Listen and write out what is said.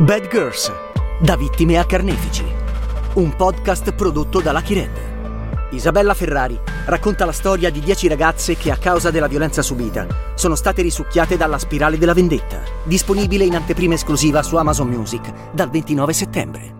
Bad Girls, da vittime a carnefici. Un podcast prodotto da Lucky Red. Isabella Ferrari racconta la storia di dieci ragazze che a causa della violenza subita sono state risucchiate dalla spirale della vendetta. Disponibile in anteprima esclusiva su Amazon Music dal 29 settembre.